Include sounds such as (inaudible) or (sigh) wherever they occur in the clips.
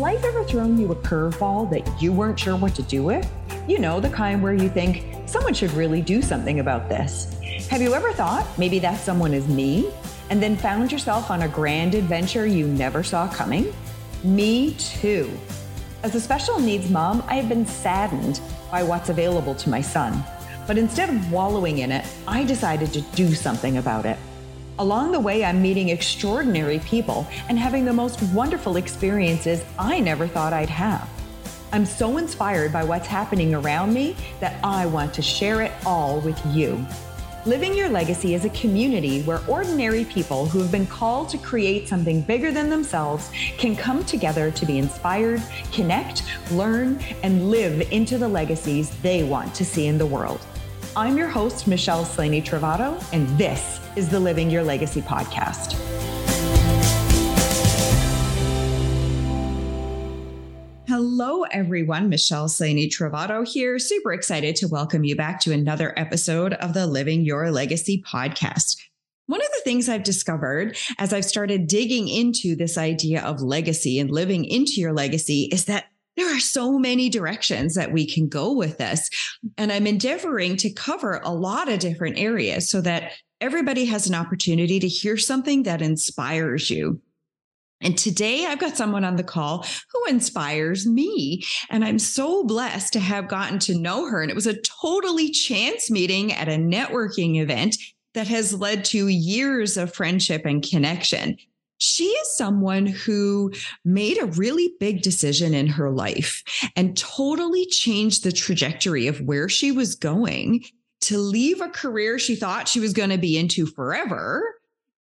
life ever thrown you a curveball that you weren't sure what to do with? You know, the kind where you think, someone should really do something about this. Have you ever thought maybe that someone is me? And then found yourself on a grand adventure you never saw coming? Me too. As a special needs mom, I have been saddened by what's available to my son. But instead of wallowing in it, I decided to do something about it. Along the way, I'm meeting extraordinary people and having the most wonderful experiences I never thought I'd have. I'm so inspired by what's happening around me that I want to share it all with you. Living Your Legacy is a community where ordinary people who have been called to create something bigger than themselves can come together to be inspired, connect, learn, and live into the legacies they want to see in the world. I'm your host, Michelle Slaney Travato, and this is the Living Your Legacy podcast. Hello, everyone. Michelle Slaney Travato here. Super excited to welcome you back to another episode of the Living Your Legacy podcast. One of the things I've discovered as I've started digging into this idea of legacy and living into your legacy is that there are so many directions that we can go with this. And I'm endeavoring to cover a lot of different areas so that everybody has an opportunity to hear something that inspires you. And today I've got someone on the call who inspires me. And I'm so blessed to have gotten to know her. And it was a totally chance meeting at a networking event that has led to years of friendship and connection. She is someone who made a really big decision in her life and totally changed the trajectory of where she was going to leave a career she thought she was going to be into forever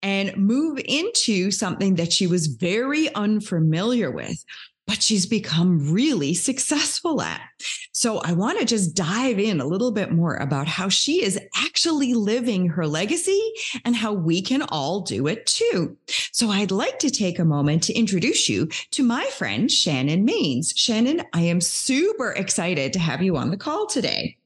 and move into something that she was very unfamiliar with, but she's become really successful at. So I want to just dive in a little bit more about how she is actually living her legacy and how we can all do it too. So I'd like to take a moment to introduce you to my friend, Shannon Mains. Shannon, I am super excited to have you on the call today.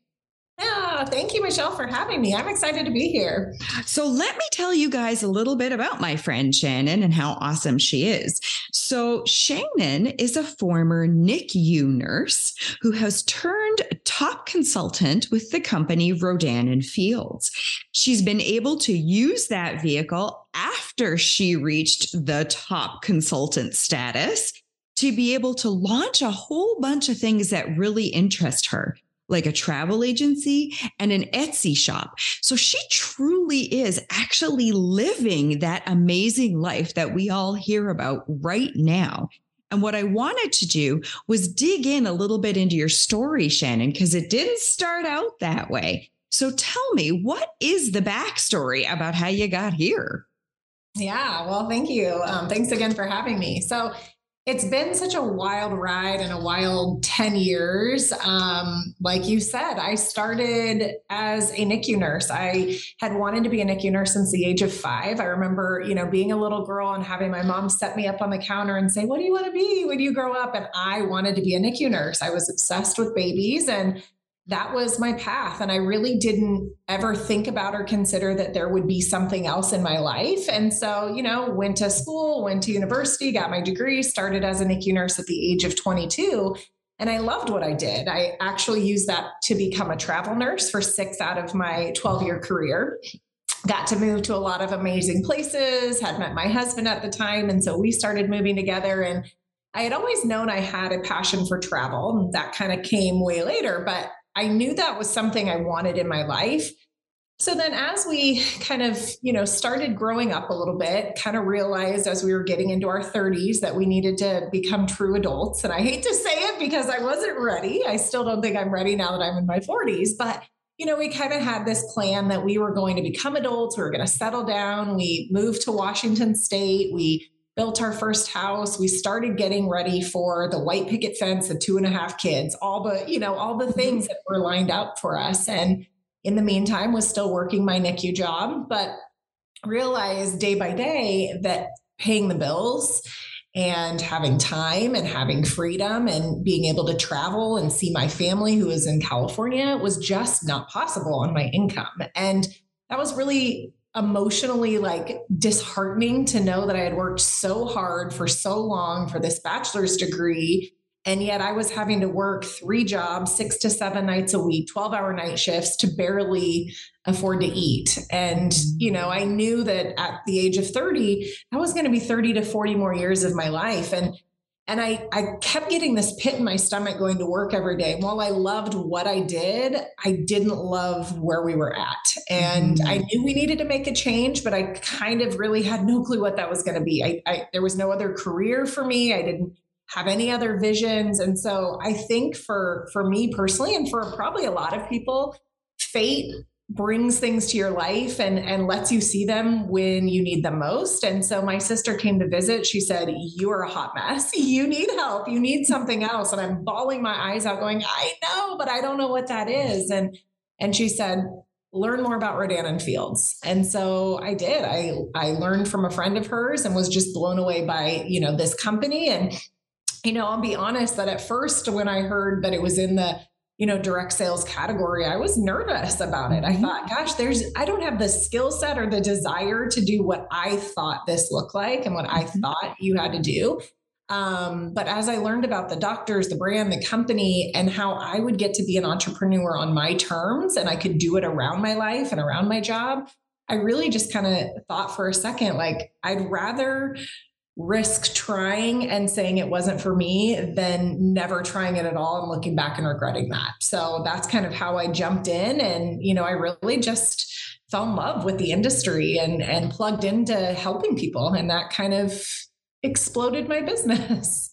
Yeah, thank you, Michelle, for having me. I'm excited to be here. So, let me tell you guys a little bit about my friend Shannon and how awesome she is. So, Shannon is a former NICU nurse who has turned top consultant with the company Rodan and Fields. She's been able to use that vehicle after she reached the top consultant status to be able to launch a whole bunch of things that really interest her like a travel agency and an Etsy shop. So she truly is actually living that amazing life that we all hear about right now. And what I wanted to do was dig in a little bit into your story, Shannon, because it didn't start out that way. So tell me, what is the backstory about how you got here? Yeah, well, thank you. Um, thanks again for having me. So, it's been such a wild ride and a wild 10 years. Um, like you said, I started as a NICU nurse. I had wanted to be a NICU nurse since the age of five. I remember, you know, being a little girl and having my mom set me up on the counter and say, What do you want to be when you grow up? And I wanted to be a NICU nurse. I was obsessed with babies and that was my path. And I really didn't ever think about or consider that there would be something else in my life. And so, you know, went to school, went to university, got my degree, started as a NICU nurse at the age of 22. And I loved what I did. I actually used that to become a travel nurse for six out of my 12 year career. Got to move to a lot of amazing places, had met my husband at the time. And so we started moving together. And I had always known I had a passion for travel. That kind of came way later. But I knew that was something I wanted in my life. So then as we kind of, you know, started growing up a little bit, kind of realized as we were getting into our 30s that we needed to become true adults. And I hate to say it because I wasn't ready. I still don't think I'm ready now that I'm in my 40s, but you know, we kind of had this plan that we were going to become adults, we were going to settle down. We moved to Washington state. We built our first house. We started getting ready for the white picket fence the two and a half kids, all the, you know, all the mm-hmm. things that were lined up for us. And in the meantime, was still working my NICU job, but realized day by day that paying the bills and having time and having freedom and being able to travel and see my family who is in California was just not possible on my income. And that was really emotionally like disheartening to know that I had worked so hard for so long for this bachelor's degree. And yet I was having to work three jobs, six to seven nights a week, 12 hour night shifts to barely afford to eat. And, you know, I knew that at the age of 30, I was going to be 30 to 40 more years of my life. And and I, I kept getting this pit in my stomach going to work every day. And While I loved what I did, I didn't love where we were at. And mm-hmm. I knew we needed to make a change, but I kind of really had no clue what that was going to be. I, I, there was no other career for me. I didn't have any other visions. And so I think for for me personally, and for probably a lot of people, fate brings things to your life and and lets you see them when you need them most. And so my sister came to visit. She said you are a hot mess. (laughs) You need help. You need something else. And i'm bawling my eyes out going i know but i don't know what that is. And and she said learn more about rodan and fields. And so i did. I i learned from a friend of hers and was just blown away by you know this company. And you know i'll be honest that at first when i heard that it was in the you know direct sales category i was nervous about it i mm-hmm. thought gosh there's i don't have the skill set or the desire to do what i thought this looked like and what i mm-hmm. thought you had to do um, but as i learned about the doctors the brand the company and how i would get to be an entrepreneur on my terms and i could do it around my life and around my job i really just kind of thought for a second like i'd rather risk trying and saying it wasn't for me than never trying it at all and looking back and regretting that. So that's kind of how I jumped in and you know I really just fell in love with the industry and and plugged into helping people and that kind of exploded my business. (laughs)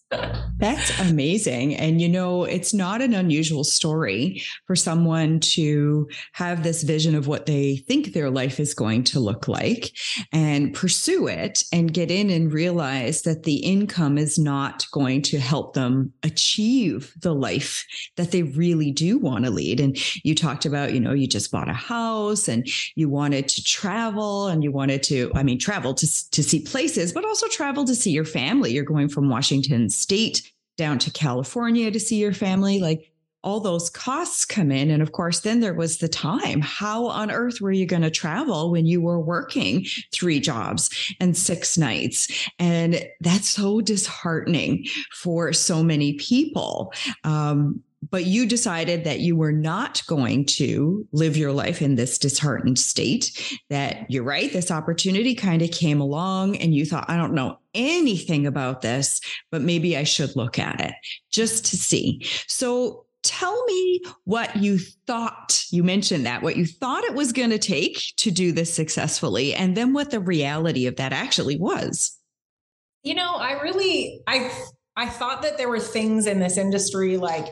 That's amazing. And you know, it's not an unusual story for someone to have this vision of what they think their life is going to look like and pursue it and get in and realize that the income is not going to help them achieve the life that they really do want to lead. And you talked about, you know, you just bought a house and you wanted to travel and you wanted to, I mean, travel to, to see places, but also travel to see your family. You're going from Washington state down to California to see your family. Like all those costs come in. And of course, then there was the time. How on earth were you going to travel when you were working three jobs and six nights? And that's so disheartening for so many people. Um, but you decided that you were not going to live your life in this disheartened state that you're right this opportunity kind of came along and you thought i don't know anything about this but maybe i should look at it just to see. So tell me what you thought you mentioned that what you thought it was going to take to do this successfully and then what the reality of that actually was. You know i really i I thought that there were things in this industry like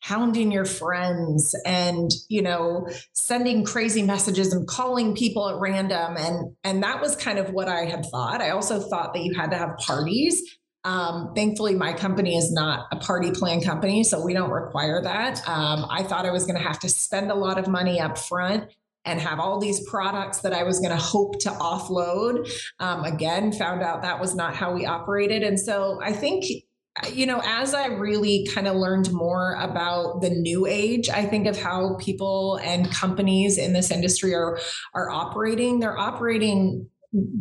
hounding your friends and, you know, sending crazy messages and calling people at random. And, and that was kind of what I had thought. I also thought that you had to have parties. Um, thankfully, my company is not a party plan company, so we don't require that. Um, I thought I was going to have to spend a lot of money up front and have all these products that I was going to hope to offload. Um, again, found out that was not how we operated. And so I think you know, as I really kind of learned more about the new age, I think of how people and companies in this industry are are operating. They're operating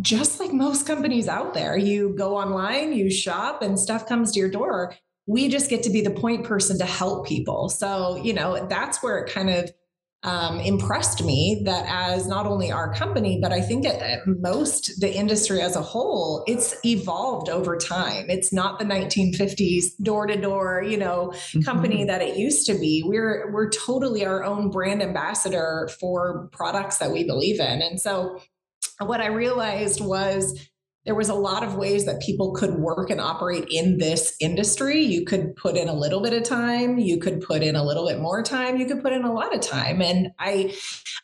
just like most companies out there. You go online, you shop, and stuff comes to your door. We just get to be the point person to help people. So, you know, that's where it kind of um, impressed me that as not only our company, but I think at most the industry as a whole, it's evolved over time. It's not the 1950s door to door, you know, mm-hmm. company that it used to be. We're we're totally our own brand ambassador for products that we believe in. And so what I realized was there was a lot of ways that people could work and operate in this industry. You could put in a little bit of time, you could put in a little bit more time, you could put in a lot of time. And I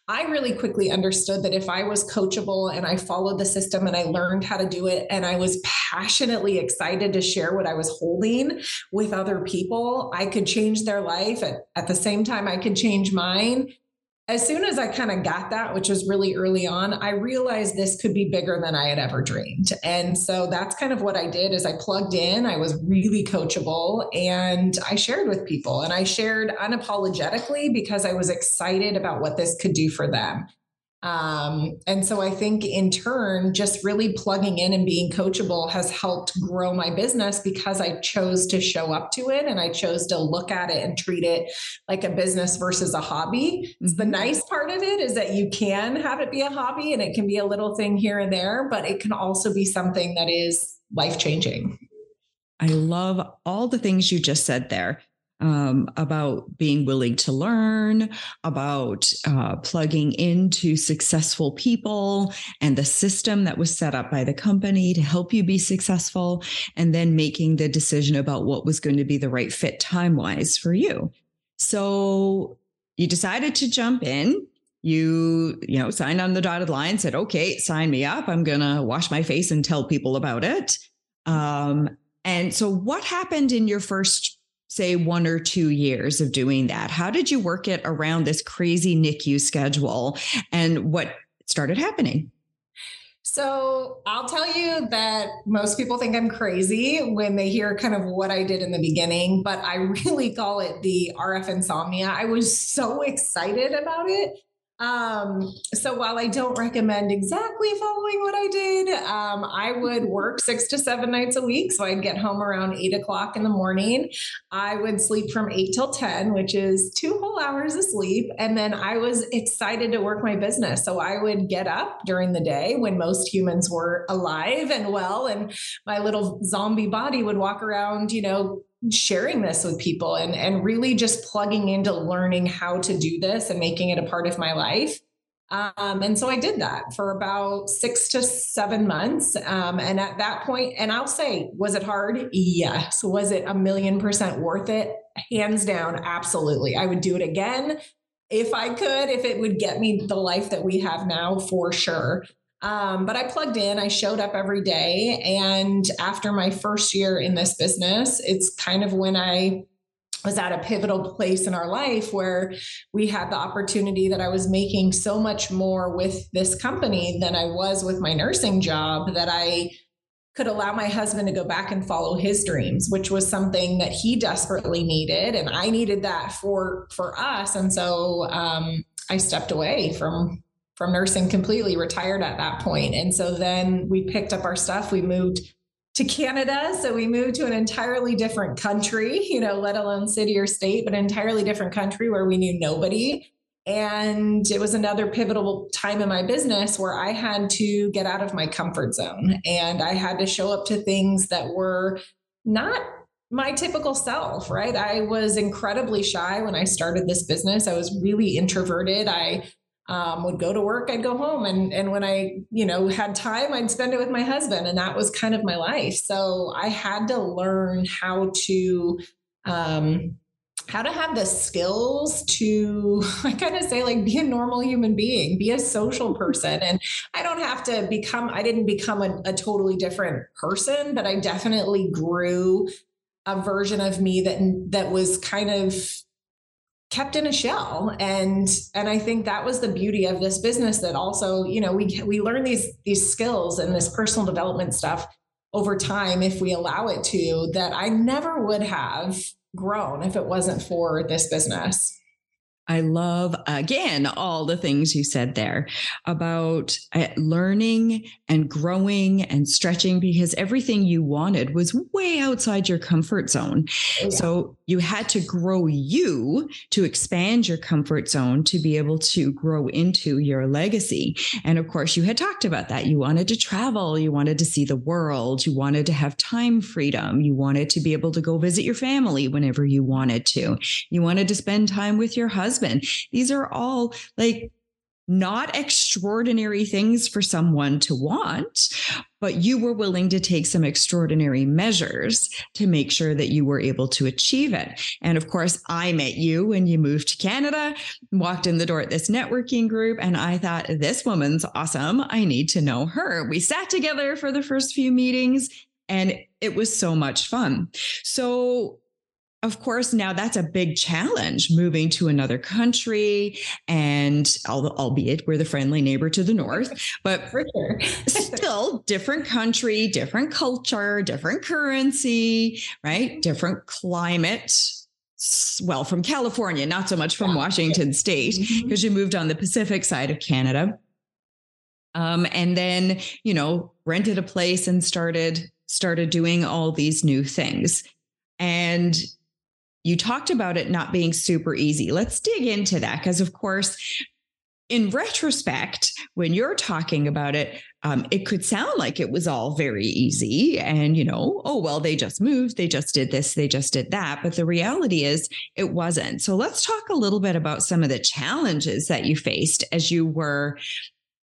I really quickly understood that if I was coachable and I followed the system and I learned how to do it and I was passionately excited to share what I was holding with other people, I could change their life at, at the same time I could change mine as soon as I kind of got that, which was really early on, I realized this could be bigger than I had ever dreamed. And so that's kind of what I did is I plugged in, I was really coachable and I shared with people and I shared unapologetically because I was excited about what this could do for them. Um, and so I think in turn, just really plugging in and being coachable has helped grow my business because I chose to show up to it and I chose to look at it and treat it like a business versus a hobby. Mm-hmm. The nice part of it is that you can have it be a hobby and it can be a little thing here and there, but it can also be something that is life changing. I love all the things you just said there um, about being willing to learn, about uh, plugging into successful people and the system that was set up by the company to help you be successful, and then making the decision about what was going to be the right fit time wise for you. So you decided to jump in. You, you know, signed on the dotted line, said, okay, sign me up. I'm to wash my face and tell people about it. Um, and so, what happened in your first say one or two years of doing that? How did you work it around this crazy NICU schedule and what started happening? So I'll tell you that most people think I'm crazy when they hear kind of what I did in the beginning, but I (laughs) really call it the RF insomnia. I was so (laughs) excited about it um, so while I don't recommend exactly following what I did, um, I would work six to seven nights a week. So I'd get home around eight o'clock in the morning. I would sleep from eight till 10, which is two whole hours of sleep. And then I was excited to work my business. So I would get up during the day when most humans were alive and well, and my little zombie body would walk around, you know, sharing this with people and, and really just plugging into learning how to do this and making it a part of my life. Um, and so I did that for about six to seven months. Um, and at that point, and I'll say, was it hard? Yes. Was it a million percent worth it? Hands down, absolutely. I would do it again if I could, if it would get me the life that we have now for sure. Um, but I plugged in, I showed up every day. And after my first year in this business, it's kind of when I was at a pivotal place in our life where we had the opportunity that I was making so much more with this company than I was with my nursing job that I could allow my husband to go back and follow his dreams which was something that he desperately needed and i needed that for for us and so um, i stepped away from from nursing completely retired at that point. And so then we picked up our stuff. We moved to Canada. So we moved to an entirely different country, you know, let alone city or state, but an entirely different country where we knew nobody. And it was another pivotal time in my business where I had to get out of my comfort zone and I had to show up to things that were not my typical self, right? I was incredibly shy when I started this business. I was really introverted. I um, would go to work, I'd go home. And, and when I, you know, had time, I'd spend it with my husband. And that was kind of my life. So I had to learn how to, um, how to have the skills to (laughs) i kind of say like be a normal human being be a social person and i don't have to become i didn't become a, a totally different person but i definitely grew a version of me that that was kind of kept in a shell and and i think that was the beauty of this business that also you know we we learn these these skills and this personal development stuff over time if we allow it to that i never would have grown if it wasn't for this business I love, again, all the things you said there about uh, learning and growing and stretching because everything you wanted was way outside your comfort zone. Oh, yeah. So you had to grow you to expand your comfort zone to be able to grow into your legacy. And of course, you had talked about that. You wanted to travel, you wanted to see the world, you wanted to have time freedom, you wanted to be able to go visit your family whenever you wanted to, you wanted to spend time with your husband. These are all like not extraordinary things for someone to want, but you were willing to take some extraordinary measures to make sure that you were able to achieve it. And of course, I met you when you moved to Canada, walked in the door at this networking group, and I thought, this woman's awesome. I need to know her. We sat together for the first few meetings. And it was so much fun. So, of course, now that's a big challenge moving to another country. And albeit we're the friendly neighbor to the north, but sure. (laughs) still different country, different culture, different currency, right? Different climate. Well, from California, not so much from. Washington state, because mm-hmm. you moved on the Pacific side of Canada. Um, and then, you know, rented a place and started started doing all these new things. And you talked about it not being super easy. Let's dig into that because, of course, in retrospect, when you're talking about it, um, it could sound like it was all very easy and, you know, oh, well, they just moved, they just did this, they just did that. But the reality is it wasn't. So let's talk a little bit about some of the challenges that you faced as you were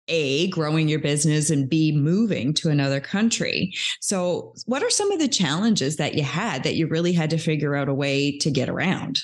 a growing your business and b moving to another country so what are some of the challenges that you had that you really had to figure out a way to get around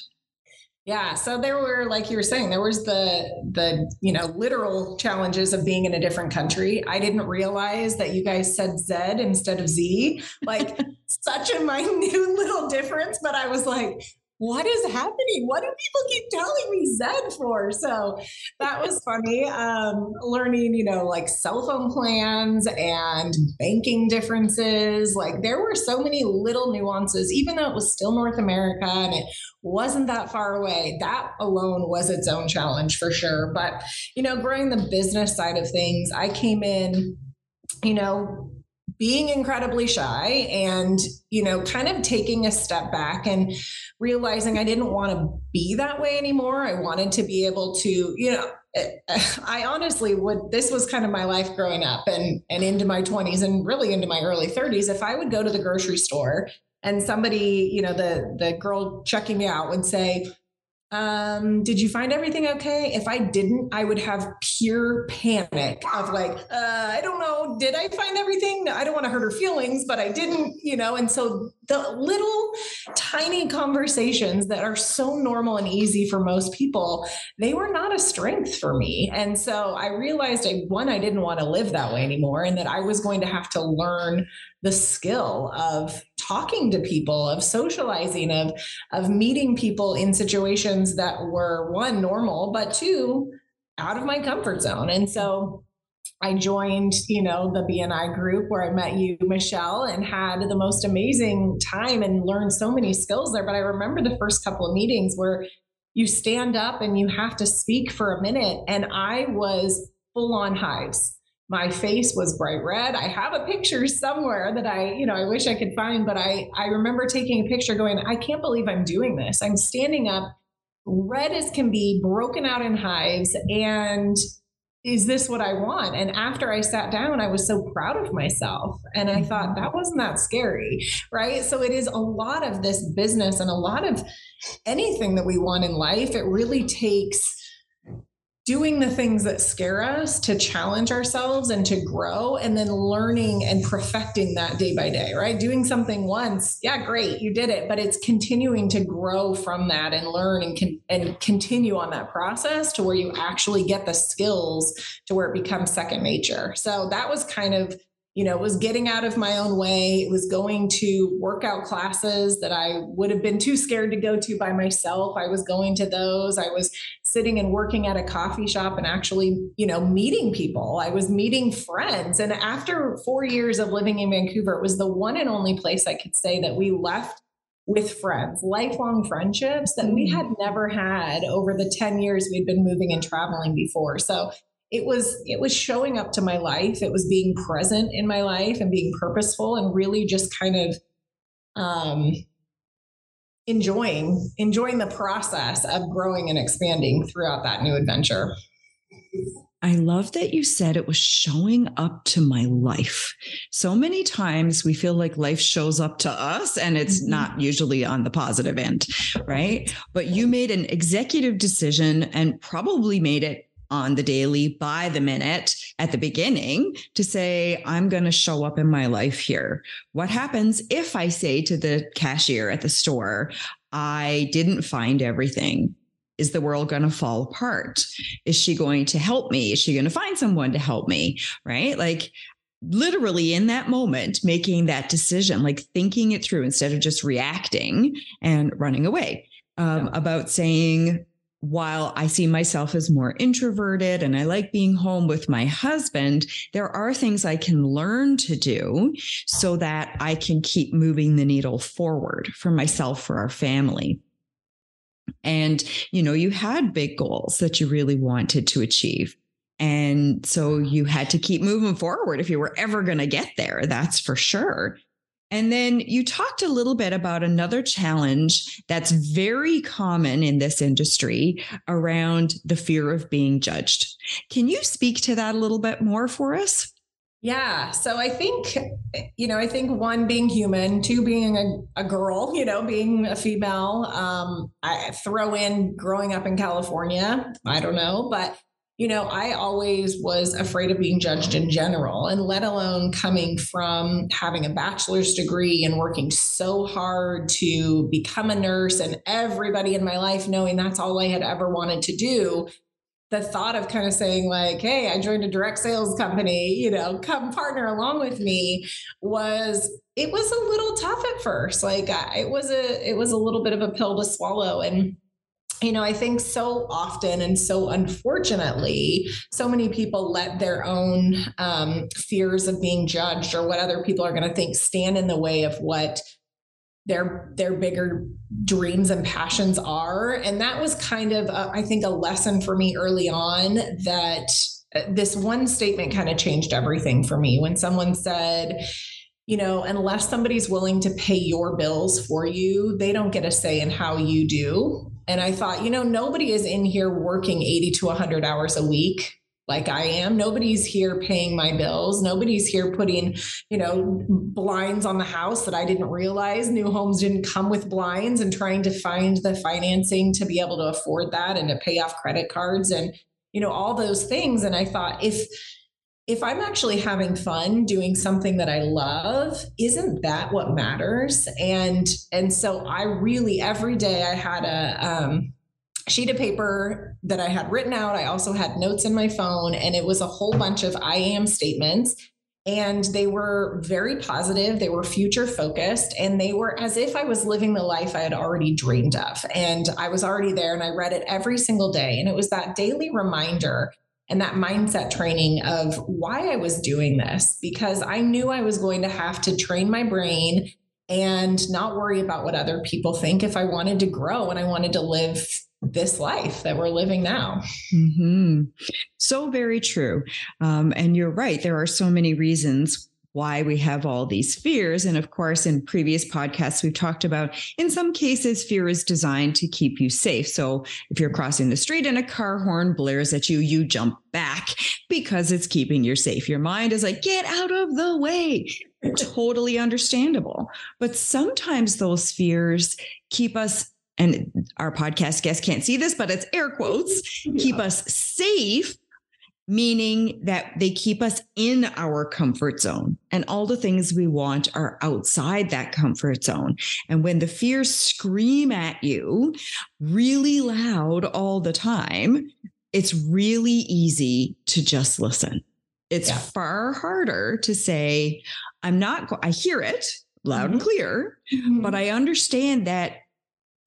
yeah, so there were like you were saying there was the the you know literal challenges of being in a different country. I didn't realize that you guys said Z instead of Z. Like (laughs) such a minute (laughs) little difference, but I was like, what is happening? What do people keep telling me Z for? So that was funny. Um, learning, you know, like cell phone plans and banking differences. Like there were so many little nuances, even though it was still North America and it wasn't that far away. That alone was its own challenge for sure. But, you know, growing the business side of things, I came in, you know, being incredibly shy and you know kind of taking a step back and realizing i didn't want to be that way anymore. I wanted to be able to you know eh, eh, i honestly would this was kind of my life growing up and and into my 20s and really into my early 30s if i would go to the grocery store and somebody you know the the girl checking me out would say um, did you find everything okay? If I didn't, I would have pure panic of like, uh, I don't know, did I find everything? I don't want to hurt her feelings, but I didn't, you know. And so the little tiny conversations that are so normal and easy for most people, they were not a strength for me. And so I realized I one, I didn't want to live that way anymore, and that I was going to have to learn the skill of talking to people, of socializing, of of meeting people in situations that were one normal, but two out of my comfort zone. And so I joined, you know, the BNI group where I met you, Michelle, and had the most amazing time and learned so many skills there. But I remember the first couple of meetings where you stand up and you have to speak for a minute, and I was full on hives my face was bright red. I have a picture somewhere that I, you know, I wish I could find, but I I remember taking a picture going, I can't believe I'm doing this. I'm standing up red as can be, broken out in hives and is this what I want? And after I sat down, I was so proud of myself. And I mm-hmm. thought that wasn't that scary, right? So it is a lot of this business and a lot of anything that we want in life. It really takes doing the things that scare us to challenge ourselves and to grow and then learning and perfecting that day by day right doing something once yeah great you did it but it's continuing to grow from that and learn and con- and continue on that process to where you actually get the skills to where it becomes second nature so that was kind of you know, was getting out of my own way. It was going to workout classes that I would have been too scared to go to by myself. I was going to those. I was sitting and working at a coffee shop and actually, you know, meeting people. I was meeting friends. And after four years of living in Vancouver, it was the one and only place I could say that we left with friends, lifelong friendships that we mm. had never had over the 10 years we'd been moving and traveling before. So it was it was showing up to my life it was being present in my life and being purposeful and really just kind of um enjoying enjoying the process of growing and expanding throughout that new adventure I love that you said it was showing up to my life. So many times we feel like life shows up to us and it's mm-hmm. not usually on the positive end, right? But you made an executive decision and probably made it on the daily by the minute at the beginning to say, I'm going to show up in my life here. What happens if I say to the cashier at the store, I didn't find everything? Is the world going to fall apart? Is she going to help me? Is she going to find someone to help me? Right? Like, literally in that moment, making that decision, like thinking it through instead of just reacting and running away. Um, yeah. About saying, while I see myself as more introverted and I like being home with my husband, there are things I can learn to do so that I can keep moving the needle forward for myself, for our family. And, you know, you had big goals that you really wanted to achieve. And so you had to keep moving forward if you were ever going to get there. That's for sure. And then you talked a little bit about another challenge that's very common in this industry around the fear of being judged. Can you speak to that a little bit more for us? Yeah. So I think, you know, I think one, being human, two, being a, a girl, you know, being a female. Um, I throw in growing up in California. I don't know, but you know, I always was afraid of being judged in general, and let alone coming from having a bachelor's degree and working so hard to become a nurse and everybody in my life knowing that's all I had ever wanted to do. The thought of kind of saying, like, hey, I joined a direct sales company, you know, come partner along with me was it was a little tough at first. Like it was a it was a little bit of a pill to swallow. And you know, I think so often and so unfortunately, so many people let their own um, fears of being judged or what other people are going to think stand in the way of what their their bigger dreams and passions are. And that was kind of, a, I think, a lesson for me early on that uh, this one statement kind of changed everything for me when someone said, you know, unless somebody's willing to pay your bills for you, they don't get a say in how you do. And I thought, you know, nobody is in here working 80 to 100 hours a week like I am. Nobody's here paying my bills. Nobody's here putting, you know, blinds on the house that I didn't realize. New homes didn't come with blinds and trying to find the financing to be able to afford that and to pay off credit cards and, you know, all those things. And I thought if, if I'm actually having fun doing something that I love, isn't that what matters? And and so I really every day I had a um, sheet of paper that I had written out. I also had notes in my phone, and it was a whole bunch of I am statements. And they were very positive, they were future focused, and they were as if I was living the life I had already dreamed of. And I was already there, and I read it every single day. And it was that daily reminder and that mindset training of why I was doing this because I knew I was going to have to train my brain and not worry about what other people think if I wanted to grow and I wanted to live this life that we're living now. Mm-hmm. So very true. Um, and you're right. There are so many reasons why we have all these fears. And of course, in previous podcasts, we've talked about in some cases, fear is designed to keep you safe. So if you're crossing the street and a car horn blares at you, you jump back because it's keeping you safe. Your mind is like, get out of the way. totally understandable. But sometimes those fears keep us and our podcast guests can't see this, but it's air quotes, keep us safe meaning that they keep us in our comfort zone and all the things we want are outside that comfort zone. And when the fears scream at you really loud all the time, it's really easy to just listen. It's yeah. far harder to say, I'm not, I hear it loud mm-hmm. and clear, mm-hmm. but I understand that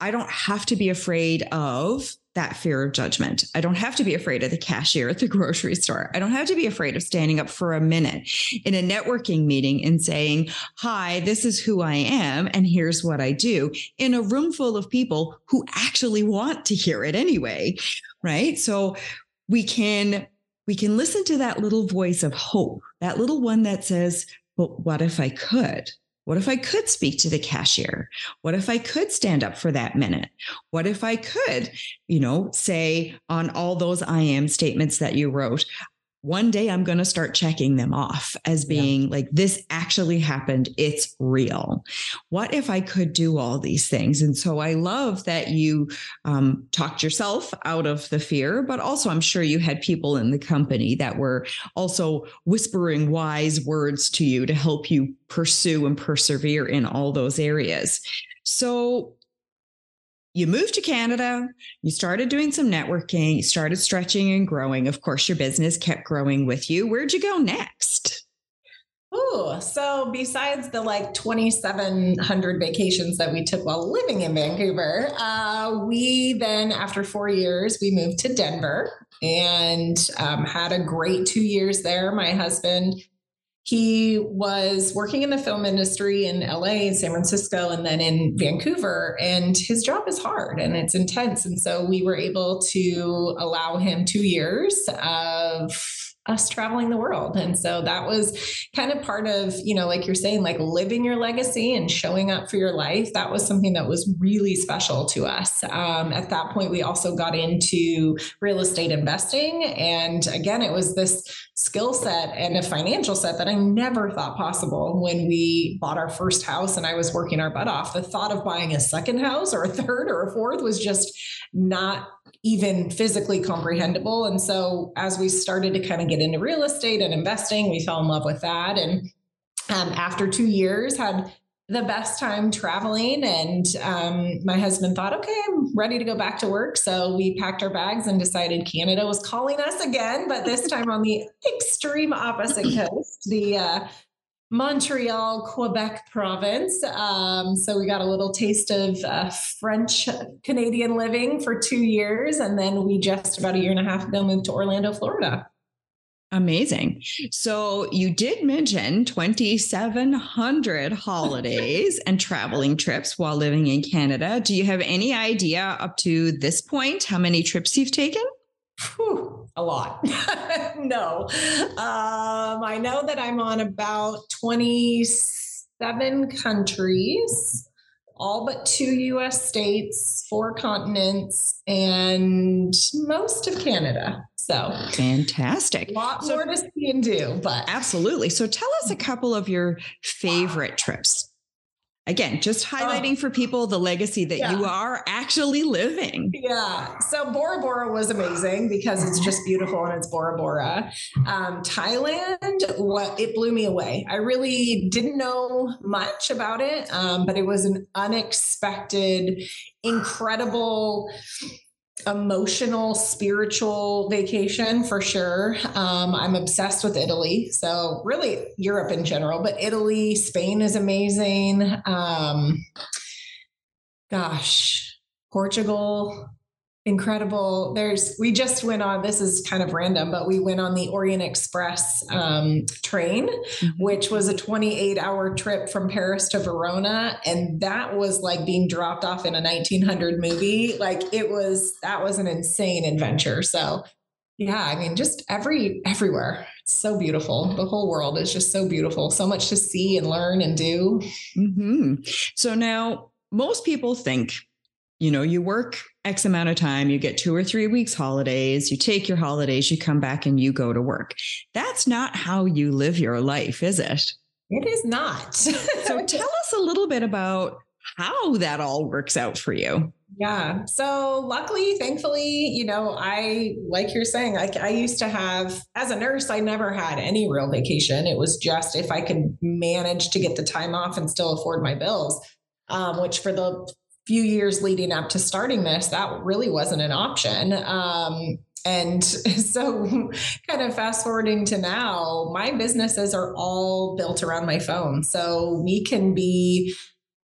I don't have to be afraid of that fear of judgment. I don't have to be afraid of the cashier at the grocery store. I don't have to be afraid of standing up for a minute in a networking meeting and saying, Hi, this is who I am, and here's what I do in a room full of people who actually want to hear it anyway. Right. So we can we can listen to that little voice of hope, that little one that says, But what if I could? What if I could speak to the cashier? What if I could stand up for that minute? What if I could, you know, say on all those I am statements that you wrote, one day I'm going to start checking them off as being yeah. like, this actually happened. It's real. What if I could do all these things? And so I love that you um, talked yourself out of the fear, but also I'm sure you had people in the company that were also whispering wise words to you to help you pursue and persevere in all those areas. So you moved to Canada, you started doing some networking, you started stretching and growing. Of course, your business kept growing with you. Where'd you go next? Oh, so besides the like 2,700 vacations that we took while living in Vancouver, uh, we then, after four years, we moved to Denver and um, had a great two years there. My husband he was working in the film industry in LA San Francisco and then in Vancouver. And his job is hard and it's intense. And so we were able to allow him two years of us traveling the world. And so that was kind of part of, you know, like you're saying, like living your legacy and showing up for your life. That was something that was really special to us. Um, at that point, we also got into real estate investing. And again, it was this skill set and a financial set that I never thought possible when we bought our first house and I was working our butt off. The thought of buying a second house or a third or a fourth was just not even physically comprehensible. And so as we started to kind of get into real estate and investing, we fell in love with that. And um, after two years, had the best time traveling. And um, my husband thought, okay, I'm ready to go back to work. So we packed our bags and decided Canada was calling us again, but this time on the (laughs) extreme opposite coast, the uh, Montreal, Quebec province. Um, so we got a little taste of uh, French Canadian living for two years. And then we just about a year and a half ago moved to Orlando, Florida. Amazing. So you did mention 2,700 holidays and traveling trips while living in Canada. Do you have any idea up to this point how many trips you've taken? Whew, a lot. (laughs) no. Um, I know that I'm on about 27 countries, all but two US states, four continents, and most of Canada. So fantastic. A lot so, more to see and do, but absolutely. So tell us a couple of your favorite trips again just highlighting oh. for people the legacy that yeah. you are actually living yeah so bora bora was amazing because it's just beautiful and it's bora bora um, thailand what it blew me away i really didn't know much about it um, but it was an unexpected incredible emotional, spiritual vacation for sure. Um, I'm obsessed with Italy. So, really, Europe in general, but Italy, Spain is amazing. Um, gosh, Portugal, incredible. There's we just went on this is kind of random but we went on the orient express um, train mm-hmm. which was a 28 hour trip from paris to verona. And that was like being dropped off in a 1900 movie. Like it was that was an insane adventure. So yeah i mean just every everywhere. It's so beautiful. The whole world is just so beautiful. So much to see and learn and do. Mm-hmm. so now most people think you know, you work X amount of time, you get two or three weeks holidays, you take your holidays, you come back and you go to work. That's not how you live your life, is it? It is not. (laughs) so tell us a little bit about how that all works out for you. Yeah. So luckily, thankfully, you know, I, like you're saying, I, I used to have, as a nurse, I never had any real vacation. It was just if I could manage to get the time off and still afford my bills. Um, which for the few years leading up to starting this, that really wasn't an option. Um, and (laughs) so, kind of fast forwarding to now, my businesses are all built around my phone. So, we can be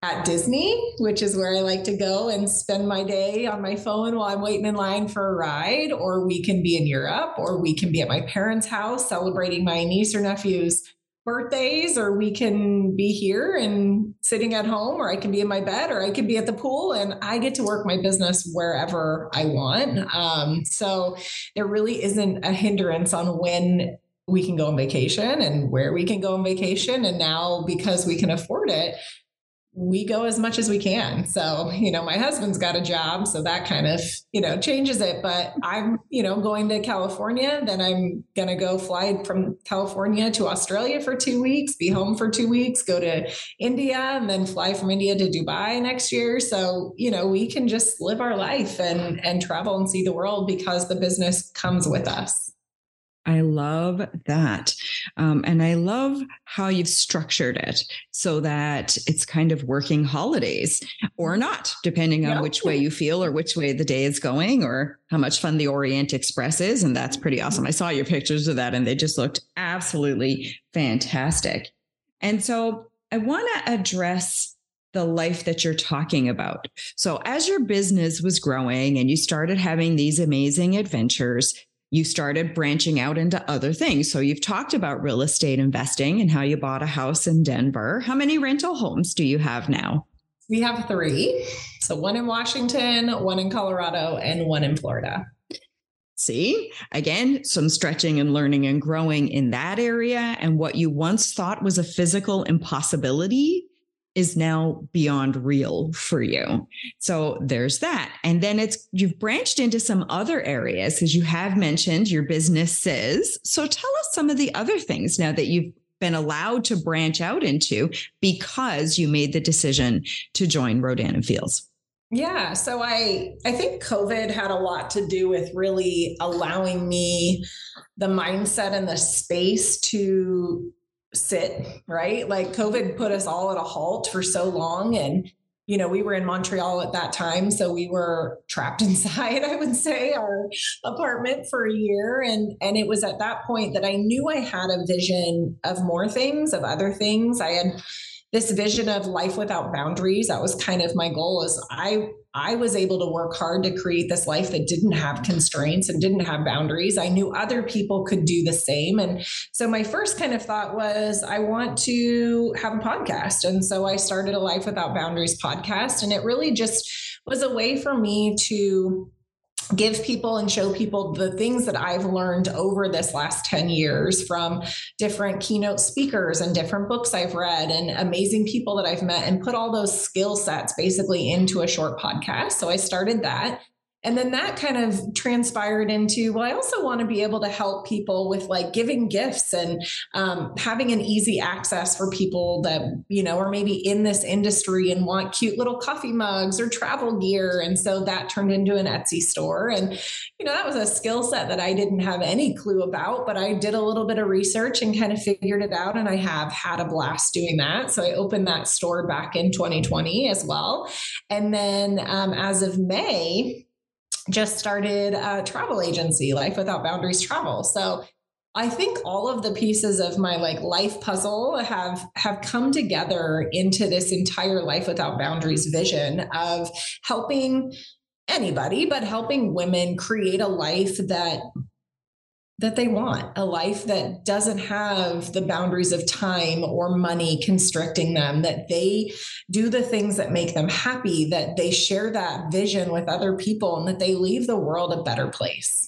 at Disney, which is where I like to go and spend my day on my phone while I'm waiting in line for a ride, or we can be in Europe, or we can be at my parents' house celebrating my niece or nephew's birthdays or we can be here and sitting at home or I can be in my bed or I can be at the pool and I get to work my business wherever I want. Um, so there really isn't a hindrance on when we can go on vacation and where we can go on vacation. And now because we can afford it, we go as much as we can. So, you know, my husband's got a job, so that kind of, you know, changes it. But I'm, you know, going to California, then I'm going to go fly from California to Australia for two weeks, be home for two weeks, go to India, and then fly from India to Dubai next year. So, you know, we can just live our life and and travel and see the world because the business comes with us. I love that. Um, and I love how you've structured it so that it's kind of working holidays or not, depending on which way you feel or which way the day is going or how much fun the Orient Express is. And that's pretty awesome. I saw your pictures of that and they just looked absolutely fantastic. And so I want to address the life that you're talking about. So, as your business was growing and you started having these amazing adventures, you started branching out into other things. So you've talked about real estate investing and how you bought a house in Denver. How many rental homes do you have now? We have three. So one in Washington, one in Colorado, and one in Florida. See, again, some stretching and learning and growing in that area. And what you once thought was a physical impossibility is now beyond real for you. So there's that. And then it's you've branched into some other areas as you have mentioned your businesses. So tell us some of the other things now that you've been allowed to branch out into because you made the decision to join Rodan and Fields. Yeah, so I I think COVID had a lot to do with really allowing me the mindset and the space to sit, right? Like COVID put us all at a halt for so long. And, you know, we were in Montreal at that time. So we were trapped (laughs) inside, I would say, our apartment for a year. And and it was at that point that I knew I had a vision of more things, of other things. I had this vision of life without boundaries that was kind of my goal is i i was able to work hard to create this life that didn't have constraints and didn't have boundaries. I knew other people could do the same. And so my first kind of thought was i want to have a podcast. And so i started a life without boundaries podcast. And it really just was a way for me to give people and show people the things that I've learned over this last 10 years from different keynote speakers and different books I've read and amazing people that I've met and put all those skill sets basically into a short podcast. So I started that. And then that kind of transpired into, well, I also want to be able to help people with like giving gifts and um, having an easy access for people that, you know, are maybe in this industry and want cute little coffee mugs or travel gear. And so that turned into an Etsy store. And, you know, that was a skill set that I didn't have any clue about, but I did a little bit of research and kind of figured it out. And I have had a blast doing that. So I opened that store back in 2020 as well. And then um, as of May, just started a travel agency, Life Without Boundaries Travel. So I think all of the pieces of my like life puzzle have have come together into this entire life without boundaries vision of helping anybody but helping women create a life that that they want a life that doesn't have the boundaries of time or money constricting them that they do the things that make them happy that they share that vision with other people and that they leave the world a better place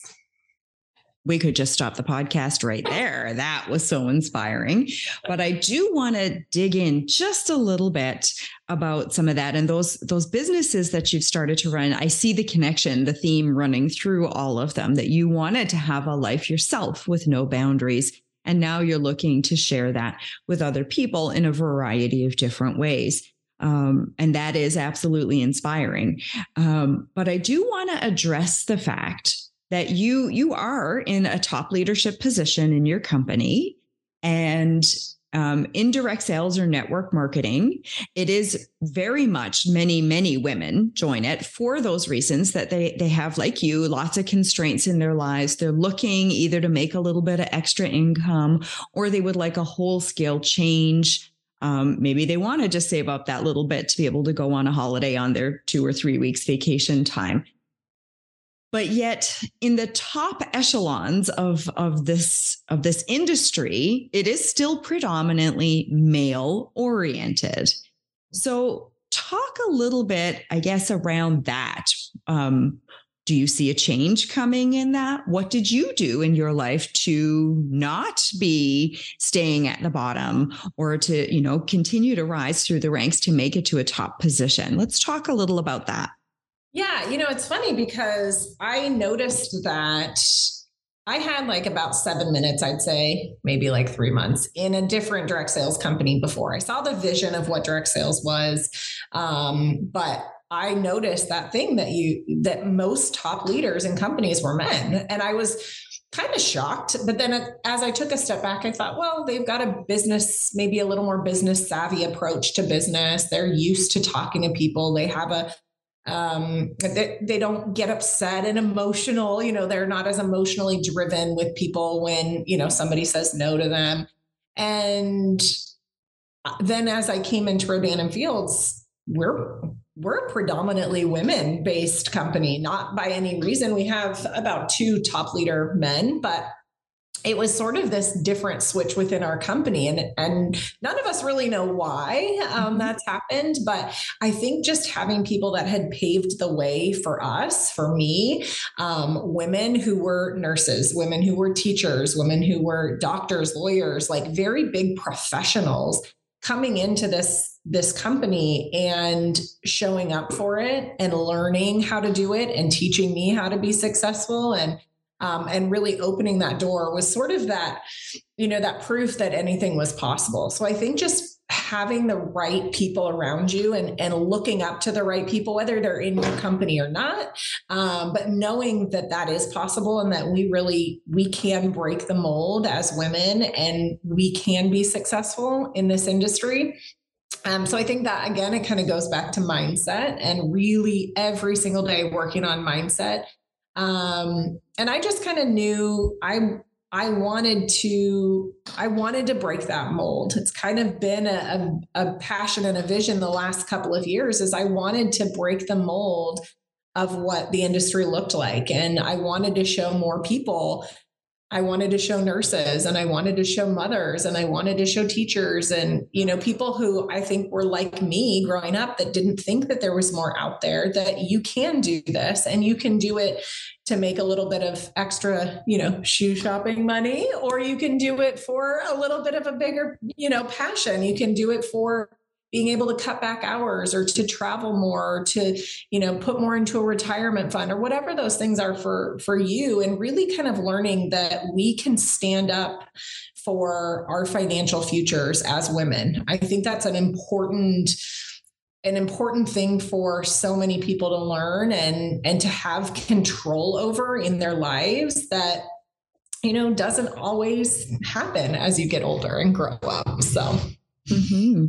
we could just stop the podcast right there. That was so inspiring. But I do want to dig in just a little bit about some of that and those those businesses that you've started to run. I see the connection, the theme running through all of them that you wanted to have a life yourself with no boundaries. And now you're looking to share that with other people in a variety of different ways. Um, and that is absolutely inspiring. Um, but I do want to address the fact that you you are in a top leadership position in your company and um, in direct sales or network marketing. It is very much many many women join it for those reasons that they they have like you lots of constraints in their lives. They're looking either to make a little bit of extra income or they would like a whole scale change. Um, maybe they want to just save up that little bit to be able to go on a holiday on their two or three weeks vacation time but yet in the top echelons of, of this of this industry it is still predominantly male oriented so talk a little bit i guess around that. Um, do you see a change coming in that? What did you do in your life to not be staying at the bottom or to you know continue to rise through the ranks to make it to a top position? Let's talk a little about that yeah, you know, it's funny because I noticed that I had like about seven minutes, I'd say, maybe like three months in a different direct sales company before. I saw the vision of what direct sales was. Um, but I noticed that thing that you, that most top leaders in companies were men. And I was, kind of shocked. But then as I took a step back, I thought, well, they've got a business, maybe a little more business savvy approach to business. They're used to talking to people. They have a um, they, they don't get upset and emotional you know they're not as emotionally driven with people when you know somebody says no to them and then as i came into rodan and fields we're we're a predominantly women based company, not by any reason. We have about two top leader men, but it was sort of this different switch within our company and and none of us really know why um, mm-hmm. that's happened but i think just having people that had paved the way for us for me um, women who were nurses women who were teachers women who were doctors lawyers like very big professionals coming into this this company and showing up for it and learning how to do it and teaching me how to be successful and um, and really opening that door was sort of that, you know, that proof that anything was possible. So I think just having the right people around you and, and looking up to the right people, whether they're in your company or not, um, but knowing that that is possible and that we really, we can break the mold as women and we can be successful in this industry. Um, so I think that again, it kind of goes back to mindset and really every single day working on mindset um, and I just kind of knew I I wanted to I wanted to break that mold. It's kind of been a, a, a passion and a vision the last couple of years is I wanted to break the mold of what the industry looked like. And I wanted to show more people I wanted to show nurses and I wanted to show mothers and I wanted to show teachers and you know people who I think were like me growing up that didn't think that there was more out there that you can do this and you can do it to make a little bit of extra, you know, shoe shopping money or you can do it for a little bit of a bigger, you know, passion. You can do it for being able to cut back hours or to travel more or to you know put more into a retirement fund or whatever those things are for for you and really kind of learning that we can stand up for our financial futures as women. I think that's an important an important thing for so many people to learn and and to have control over in their lives that you know doesn't always happen as you get older and grow up so. Mm-hmm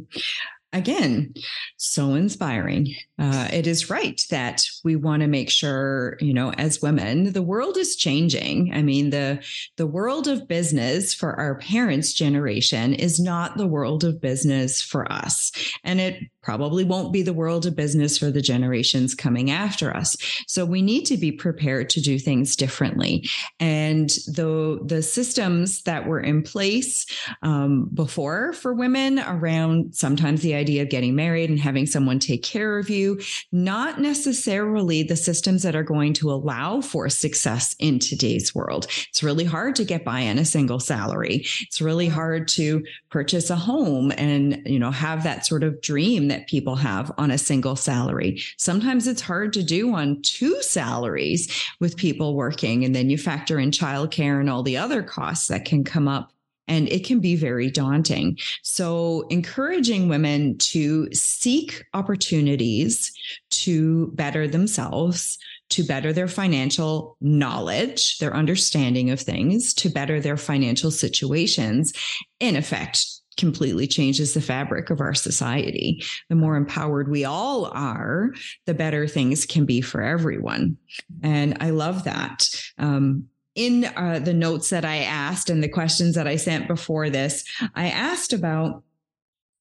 again, so inspiring. Uh, it is right that we want to make sure, you know, as women, the world is changing. I mean, the the world of business for our parents' generation is not the world of business for us, and it probably won't be the world of business for the generations coming after us. So we need to be prepared to do things differently. And the the systems that were in place um, before for women around sometimes the idea of getting married and having someone take care of you, not necessarily the systems that are going to allow for success in today's world. It's really hard to get by on a single salary. It's really hard to purchase a home and, you know, have that sort of dream that people have on a single salary. Sometimes it's hard to do on two salaries with people working. And then you factor in childcare and all the other costs that can come up and it can be very daunting. So, encouraging women to seek opportunities to better themselves, to better their financial knowledge, their understanding of things, to better their financial situations, in effect, completely changes the fabric of our society. The more empowered we all are, the better things can be for everyone. And I love that. Um, in uh, the notes that I asked and the questions that I sent before this, I asked about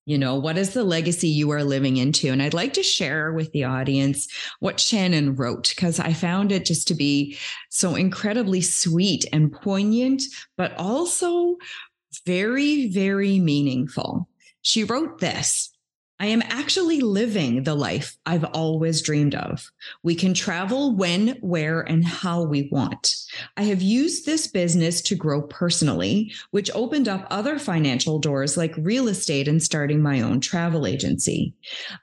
you know what is the legacy you are living into and i'd like to share with the audience what shannon wrote because i found it just to be so incredibly sweet and poignant but also very, very meaningful. She wrote this I am actually living the life I've always dreamed of. We can travel when, where, and how we want. I have used this business to grow personally, which opened up other financial doors like real estate and starting my own travel agency.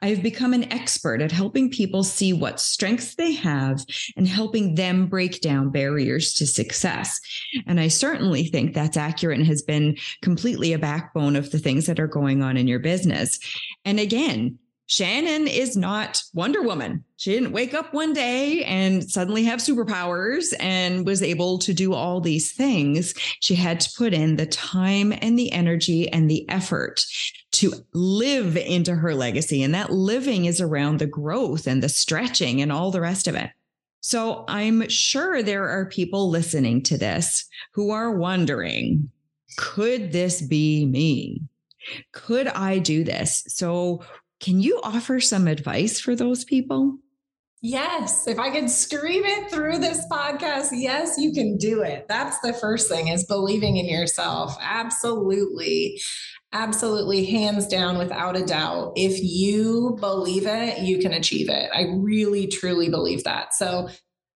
I have become an expert at helping people see what strengths they have and helping them break down barriers to success. And I certainly think that's accurate and has been completely a backbone of the things that are going on in your business. And again, Shannon is not Wonder Woman. She didn't wake up one day and suddenly have superpowers and was able to do all these things. She had to put in the time and the energy and the effort to live into her legacy. And that living is around the growth and the stretching and all the rest of it. So I'm sure there are people listening to this who are wondering could this be me? Could I do this? So, can you offer some advice for those people? Yes, if I could scream it through this podcast, yes, you can do it. That's the first thing is believing in yourself. Absolutely. Absolutely, hands down, without a doubt. If you believe it, you can achieve it. I really, truly believe that. So,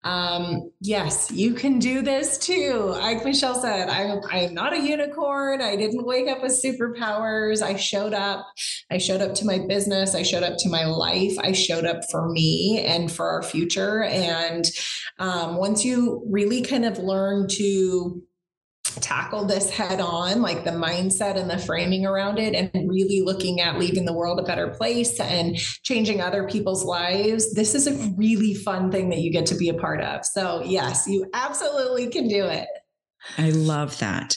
um, yes, you can do this too. Like Michelle said, I'm I'm not a unicorn. I didn't wake up with superpowers. I showed up. I showed up to my business. I showed up to my life. I showed up for me and for our future. And um, once you really kind of learn to tackle this head on, like the mindset and the framing around it, and really looking at leaving the world a better place and changing other people's lives, this is a really fun thing that you get to be a part of. So, yes, you absolutely can do it. I love that.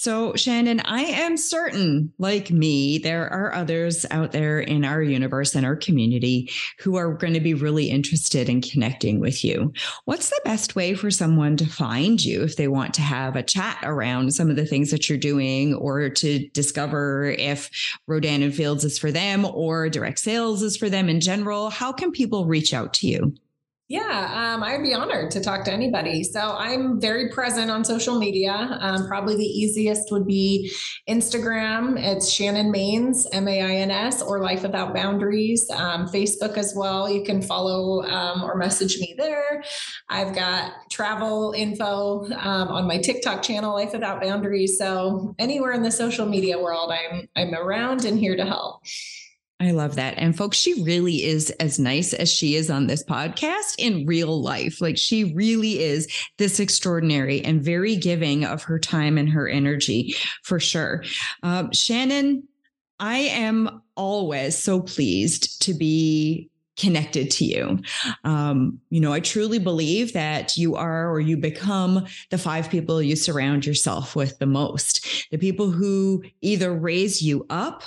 So, Shannon, I am certain, like me, there are others out there in our universe and our community who are going to be really interested in connecting with you. What's the best way for someone to find you if they want to have a chat around some of the things that you're doing or to discover if Rodan and Fields is for them or direct sales is for them in general? How can people reach out to you? Yeah, um, I'd be honored to talk to anybody. So I'm very present on social media. Um, probably the easiest would be Instagram. It's Shannon Mains, M A I N S, or Life Without Boundaries. Um, Facebook as well. You can follow um, or message me there. I've got travel info um, on my TikTok channel, Life Without Boundaries. So anywhere in the social media world, I'm I'm around and here to help. I love that. And folks, she really is as nice as she is on this podcast in real life. Like she really is this extraordinary and very giving of her time and her energy for sure. Uh, Shannon, I am always so pleased to be connected to you. Um, you know, I truly believe that you are or you become the five people you surround yourself with the most. The people who either raise you up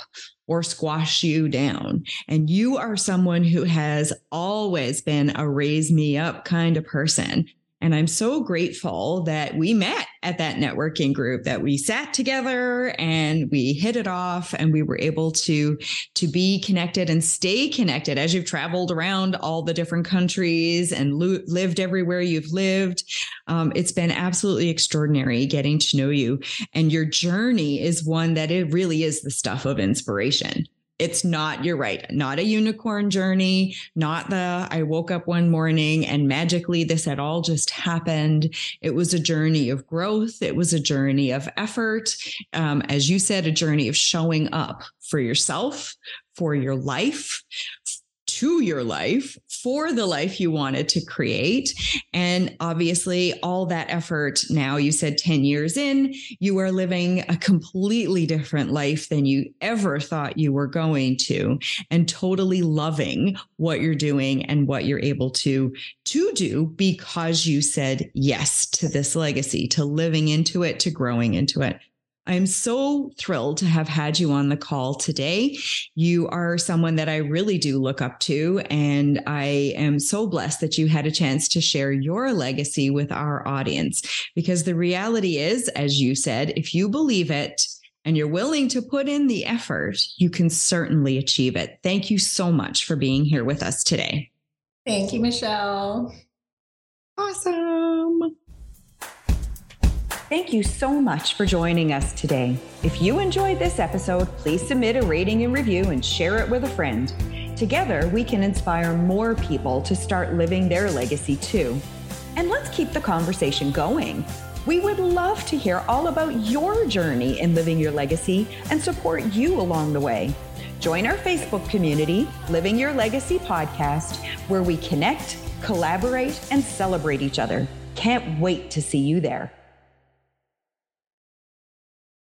or squash you down. And you are someone who has always been a raise me up kind of person. And I'm so grateful that we met at that networking group, that we sat together and we hit it off and we were able to, to be connected and stay connected as you've traveled around all the different countries and lo- lived everywhere you've lived. Um, it's been absolutely extraordinary getting to know you. And your journey is one that it really is the stuff of inspiration it's not you're right not a unicorn journey not the i woke up one morning and magically this had all just happened. It was a journey of growth it was a journey of effort um, as you said a journey of showing up for yourself for your life to your life for the life you wanted to create. And obviously, all that effort now, you said 10 years in, you are living a completely different life than you ever thought you were going to, and totally loving what you're doing and what you're able to, to do because you said yes to this legacy, to living into it, to growing into it. I'm so thrilled to have had you on the call today. You are someone that I really do look up to, and I am so blessed that you had a chance to share your legacy with our audience. Because the reality is, as you said, if you believe it, and you're willing to put in the effort, you can certainly achieve it. Thank you so much for being here with us today. Thank you, Michelle. Awesome. Thank you so much for joining us today. If you enjoyed this episode, please submit a rating and review and share it with a friend. Together, we can inspire more people to start living their legacy too. And let's keep the conversation going. We would love to hear all about your journey in living your legacy and support you along the way. Join our Facebook community, Living Your Legacy Podcast, where we connect, collaborate, and celebrate each other. Can't wait to see you there.